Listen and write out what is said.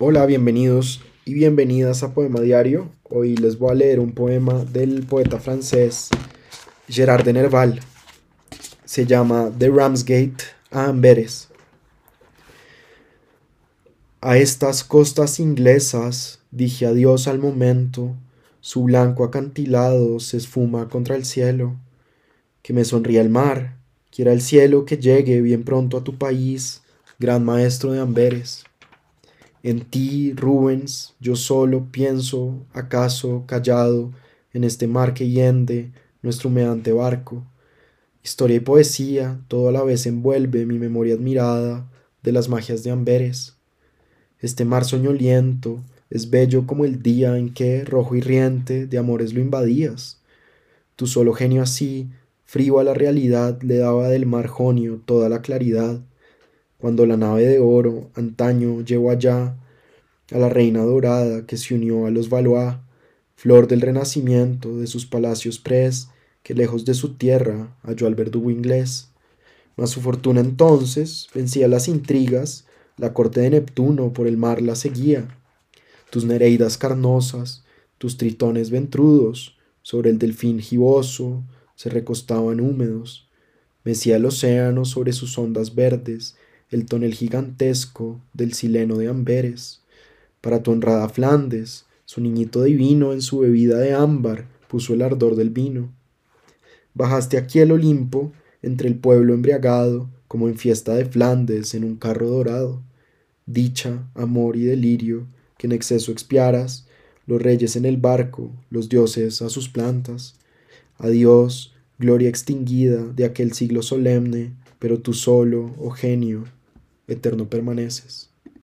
Hola, bienvenidos y bienvenidas a Poema Diario. Hoy les voy a leer un poema del poeta francés Gerard de Nerval. Se llama The Ramsgate a Amberes. A estas costas inglesas dije adiós al momento, su blanco acantilado se esfuma contra el cielo. Que me sonría el mar, quiera el cielo que llegue bien pronto a tu país, gran maestro de Amberes. En ti, Rubens, yo solo pienso, acaso, callado, en este mar que hiende nuestro humedante barco. Historia y poesía, todo a la vez envuelve mi memoria admirada de las magias de Amberes. Este mar soñoliento es bello como el día en que, rojo y riente, de amores lo invadías. Tu solo genio así, frío a la realidad, le daba del mar jonio toda la claridad cuando la nave de oro antaño llevó allá a la reina dorada que se unió a los Valois, flor del renacimiento de sus palacios pres, que lejos de su tierra halló al verdugo inglés. Mas su fortuna entonces vencía las intrigas, la corte de Neptuno por el mar la seguía. Tus nereidas carnosas, tus tritones ventrudos, sobre el delfín giboso se recostaban húmedos. Mecía el océano sobre sus ondas verdes, el tonel gigantesco del sileno de Amberes. Para tu honrada Flandes, su niñito divino en su bebida de ámbar puso el ardor del vino. Bajaste aquí el Olimpo, entre el pueblo embriagado, como en fiesta de Flandes en un carro dorado. Dicha, amor y delirio, que en exceso expiaras, los reyes en el barco, los dioses a sus plantas. Adiós, gloria extinguida de aquel siglo solemne, pero tú solo, oh genio, eterno permaneces.